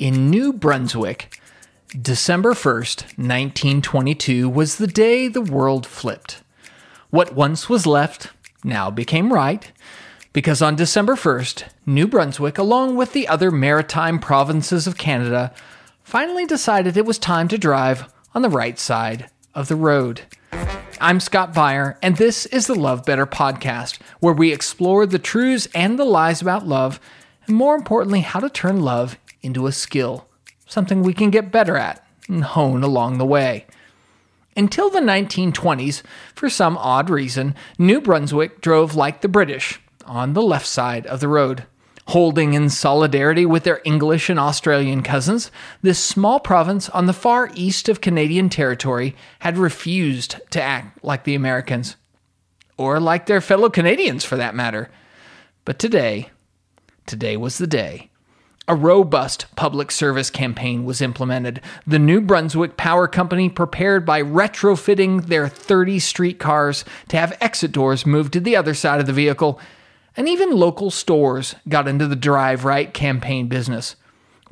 In New Brunswick, December 1st, 1922, was the day the world flipped. What once was left now became right, because on December 1st, New Brunswick, along with the other maritime provinces of Canada, finally decided it was time to drive on the right side of the road. I'm Scott Beyer, and this is the Love Better podcast, where we explore the truths and the lies about love, and more importantly, how to turn love into a skill, something we can get better at and hone along the way. Until the 1920s, for some odd reason, New Brunswick drove like the British, on the left side of the road. Holding in solidarity with their English and Australian cousins, this small province on the far east of Canadian territory had refused to act like the Americans, or like their fellow Canadians for that matter. But today, today was the day a robust public service campaign was implemented. The New Brunswick Power Company prepared by retrofitting their 30 streetcars to have exit doors moved to the other side of the vehicle. And even local stores got into the Drive Right campaign business.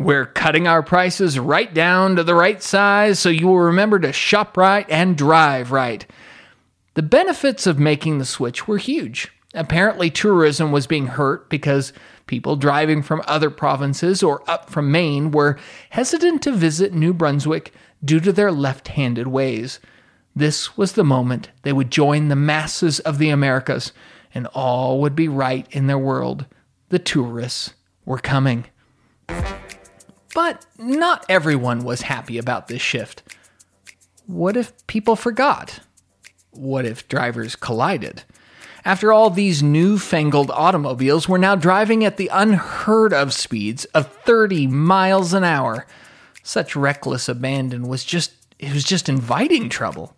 We're cutting our prices right down to the right size so you will remember to shop right and drive right. The benefits of making the switch were huge. Apparently, tourism was being hurt because People driving from other provinces or up from Maine were hesitant to visit New Brunswick due to their left handed ways. This was the moment they would join the masses of the Americas, and all would be right in their world. The tourists were coming. But not everyone was happy about this shift. What if people forgot? What if drivers collided? After all, these newfangled automobiles were now driving at the unheard of speeds of 30 miles an hour. Such reckless abandon was just it was just inviting trouble.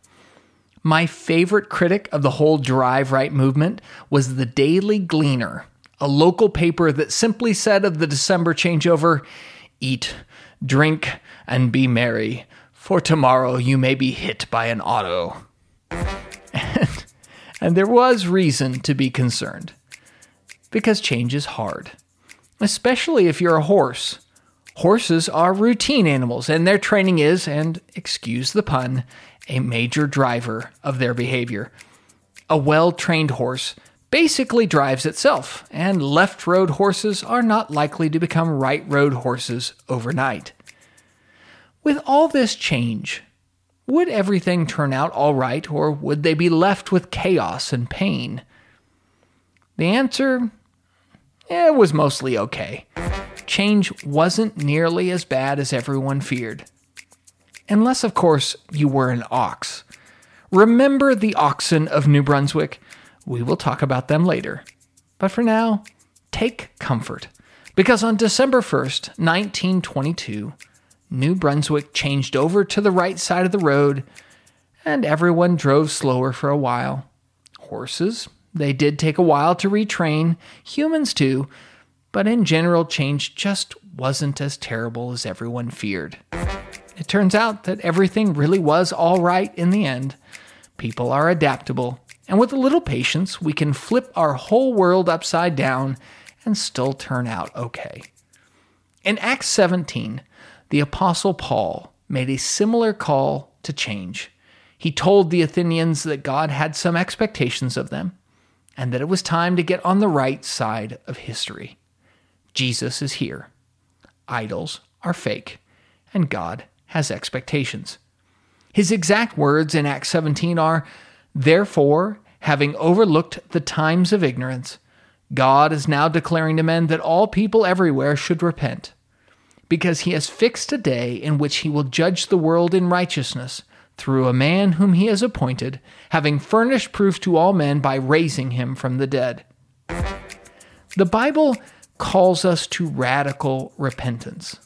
My favorite critic of the whole drive right movement was the Daily Gleaner, a local paper that simply said of the December changeover, eat, drink, and be merry, for tomorrow you may be hit by an auto. And there was reason to be concerned. Because change is hard, especially if you're a horse. Horses are routine animals, and their training is, and excuse the pun, a major driver of their behavior. A well trained horse basically drives itself, and left road horses are not likely to become right road horses overnight. With all this change, would everything turn out all right, or would they be left with chaos and pain? The answer eh, was mostly okay. Change wasn't nearly as bad as everyone feared. Unless, of course, you were an ox. Remember the oxen of New Brunswick? We will talk about them later. But for now, take comfort, because on December 1st, 1922, New Brunswick changed over to the right side of the road, and everyone drove slower for a while. Horses, they did take a while to retrain, humans too, but in general, change just wasn't as terrible as everyone feared. It turns out that everything really was all right in the end. People are adaptable, and with a little patience, we can flip our whole world upside down and still turn out okay. In Acts 17, the Apostle Paul made a similar call to change. He told the Athenians that God had some expectations of them and that it was time to get on the right side of history. Jesus is here. Idols are fake, and God has expectations. His exact words in Acts 17 are Therefore, having overlooked the times of ignorance, God is now declaring to men that all people everywhere should repent because he has fixed a day in which he will judge the world in righteousness through a man whom he has appointed, having furnished proof to all men by raising him from the dead. The Bible calls us to radical repentance.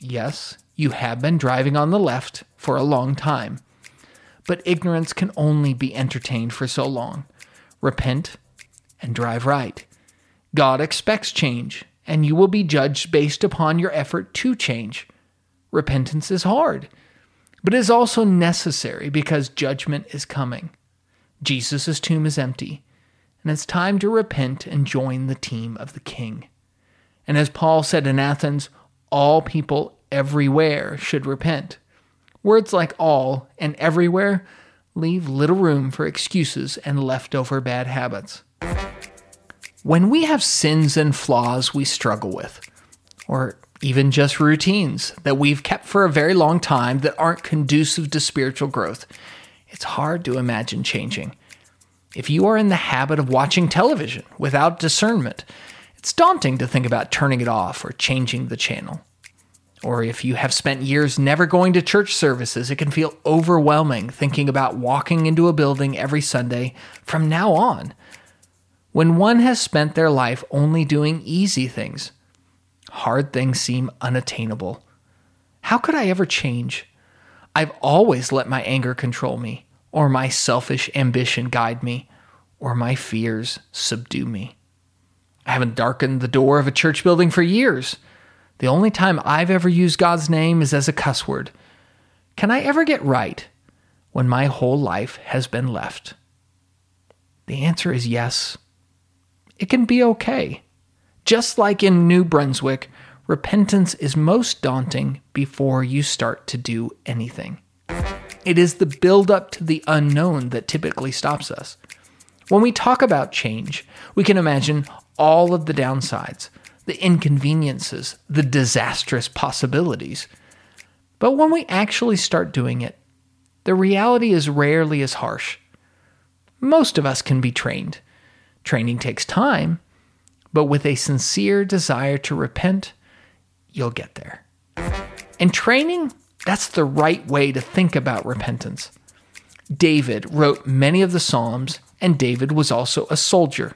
Yes, you have been driving on the left for a long time, but ignorance can only be entertained for so long. Repent and drive right. God expects change, and you will be judged based upon your effort to change. Repentance is hard, but it is also necessary because judgment is coming. Jesus' tomb is empty, and it's time to repent and join the team of the King. And as Paul said in Athens, all people everywhere should repent. Words like all and everywhere leave little room for excuses and leftover bad habits. When we have sins and flaws we struggle with, or even just routines that we've kept for a very long time that aren't conducive to spiritual growth, it's hard to imagine changing. If you are in the habit of watching television without discernment, it's daunting to think about turning it off or changing the channel. Or if you have spent years never going to church services, it can feel overwhelming thinking about walking into a building every Sunday from now on. When one has spent their life only doing easy things, hard things seem unattainable. How could I ever change? I've always let my anger control me, or my selfish ambition guide me, or my fears subdue me. I haven't darkened the door of a church building for years. The only time I've ever used God's name is as a cuss word. Can I ever get right when my whole life has been left? The answer is yes. It can be okay. Just like in New Brunswick, repentance is most daunting before you start to do anything. It is the build up to the unknown that typically stops us. When we talk about change, we can imagine all of the downsides the inconveniences, the disastrous possibilities. But when we actually start doing it, the reality is rarely as harsh. Most of us can be trained. Training takes time, but with a sincere desire to repent, you'll get there. And training, that's the right way to think about repentance. David wrote many of the Psalms, and David was also a soldier.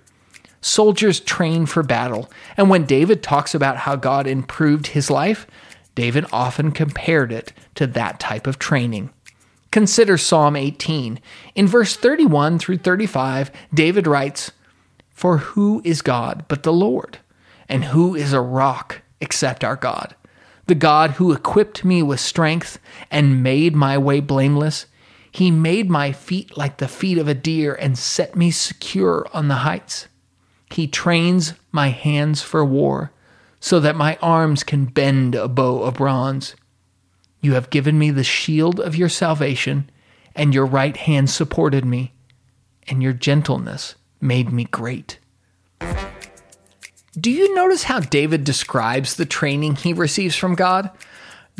Soldiers train for battle. And when David talks about how God improved his life, David often compared it to that type of training. Consider Psalm 18. In verse 31 through 35, David writes, For who is God but the Lord? And who is a rock except our God? The God who equipped me with strength and made my way blameless. He made my feet like the feet of a deer and set me secure on the heights. He trains my hands for war, so that my arms can bend a bow of bronze. You have given me the shield of your salvation, and your right hand supported me, and your gentleness made me great. Do you notice how David describes the training he receives from God?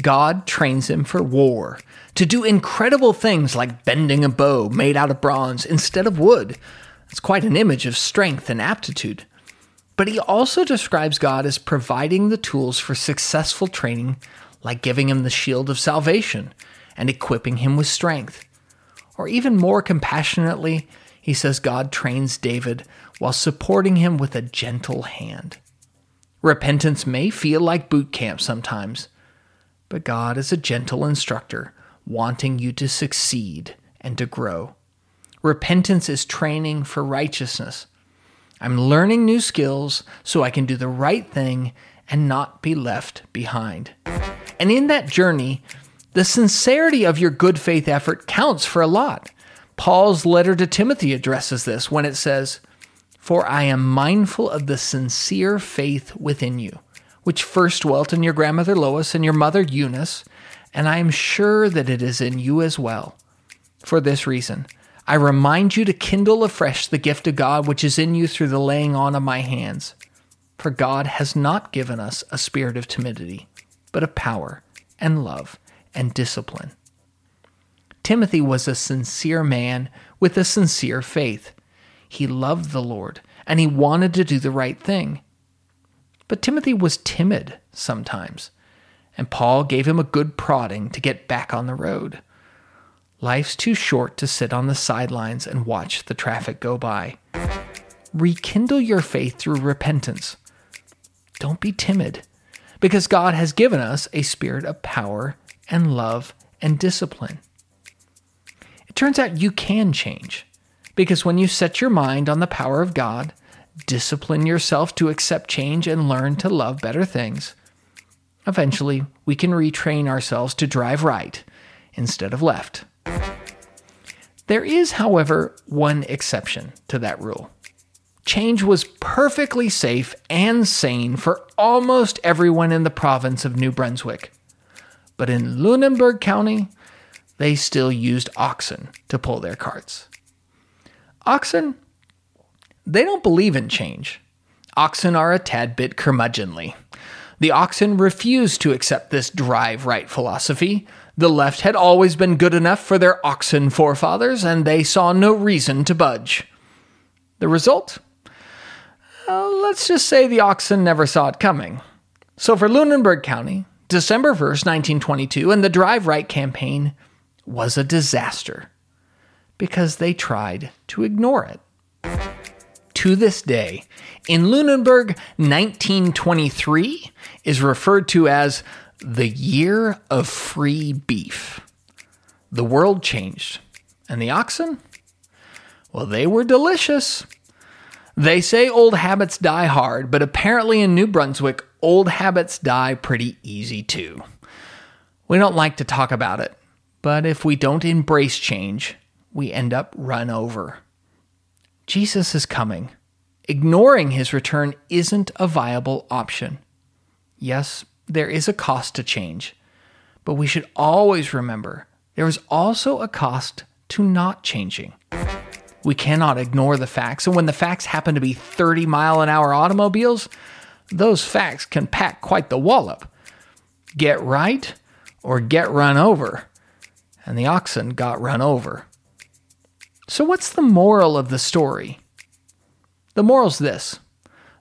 God trains him for war, to do incredible things like bending a bow made out of bronze instead of wood, it's quite an image of strength and aptitude. But he also describes God as providing the tools for successful training, like giving him the shield of salvation and equipping him with strength. Or even more compassionately, he says God trains David while supporting him with a gentle hand. Repentance may feel like boot camp sometimes, but God is a gentle instructor, wanting you to succeed and to grow. Repentance is training for righteousness. I'm learning new skills so I can do the right thing and not be left behind. And in that journey, the sincerity of your good faith effort counts for a lot. Paul's letter to Timothy addresses this when it says, For I am mindful of the sincere faith within you, which first dwelt in your grandmother Lois and your mother Eunice, and I am sure that it is in you as well. For this reason, I remind you to kindle afresh the gift of God which is in you through the laying on of my hands. For God has not given us a spirit of timidity, but of power and love and discipline. Timothy was a sincere man with a sincere faith. He loved the Lord and he wanted to do the right thing. But Timothy was timid sometimes, and Paul gave him a good prodding to get back on the road. Life's too short to sit on the sidelines and watch the traffic go by. Rekindle your faith through repentance. Don't be timid, because God has given us a spirit of power and love and discipline. Turns out you can change, because when you set your mind on the power of God, discipline yourself to accept change and learn to love better things, eventually we can retrain ourselves to drive right instead of left. There is, however, one exception to that rule change was perfectly safe and sane for almost everyone in the province of New Brunswick. But in Lunenburg County, they still used oxen to pull their carts. Oxen, they don't believe in change. Oxen are a tad bit curmudgeonly. The oxen refused to accept this drive right philosophy. The left had always been good enough for their oxen forefathers, and they saw no reason to budge. The result? Uh, let's just say the oxen never saw it coming. So for Lunenburg County, December 1st, 1922, and the Drive Right campaign was a disaster because they tried to ignore it. To this day, in Lunenburg, 1923 is referred to as the year of free beef. The world changed. And the oxen? Well, they were delicious. They say old habits die hard, but apparently in New Brunswick, old habits die pretty easy too. We don't like to talk about it, but if we don't embrace change, we end up run over. Jesus is coming. Ignoring his return isn't a viable option. Yes, there is a cost to change, but we should always remember there is also a cost to not changing. We cannot ignore the facts, and when the facts happen to be 30 mile an hour automobiles, those facts can pack quite the wallop. Get right or get run over. And the oxen got run over. So, what's the moral of the story? The moral's this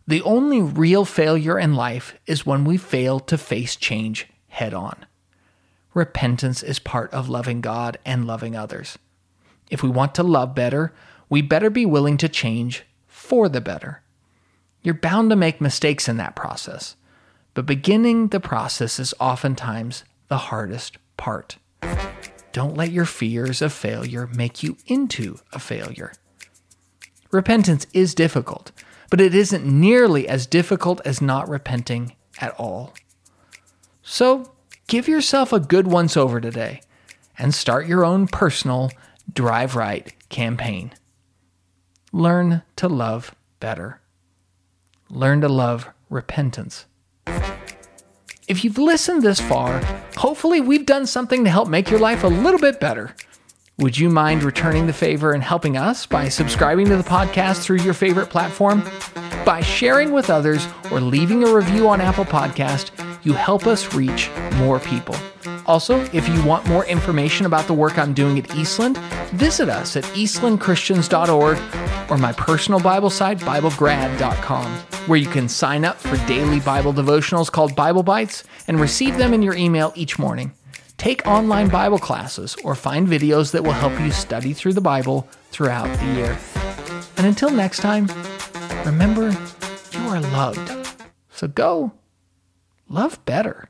the only real failure in life is when we fail to face change head on. Repentance is part of loving God and loving others. If we want to love better, we better be willing to change for the better. You're bound to make mistakes in that process, but beginning the process is oftentimes the hardest part. Don't let your fears of failure make you into a failure. Repentance is difficult, but it isn't nearly as difficult as not repenting at all. So, give yourself a good once over today and start your own personal Drive Right campaign. Learn to love better. Learn to love repentance. If you've listened this far, hopefully we've done something to help make your life a little bit better. Would you mind returning the favor and helping us by subscribing to the podcast through your favorite platform? By sharing with others or leaving a review on Apple Podcast, you help us reach more people. Also, if you want more information about the work I'm doing at Eastland, visit us at eastlandchristians.org or my personal Bible site, BibleGrad.com, where you can sign up for daily Bible devotionals called Bible Bites and receive them in your email each morning. Take online Bible classes or find videos that will help you study through the Bible throughout the year. And until next time, remember you are loved. So go love better.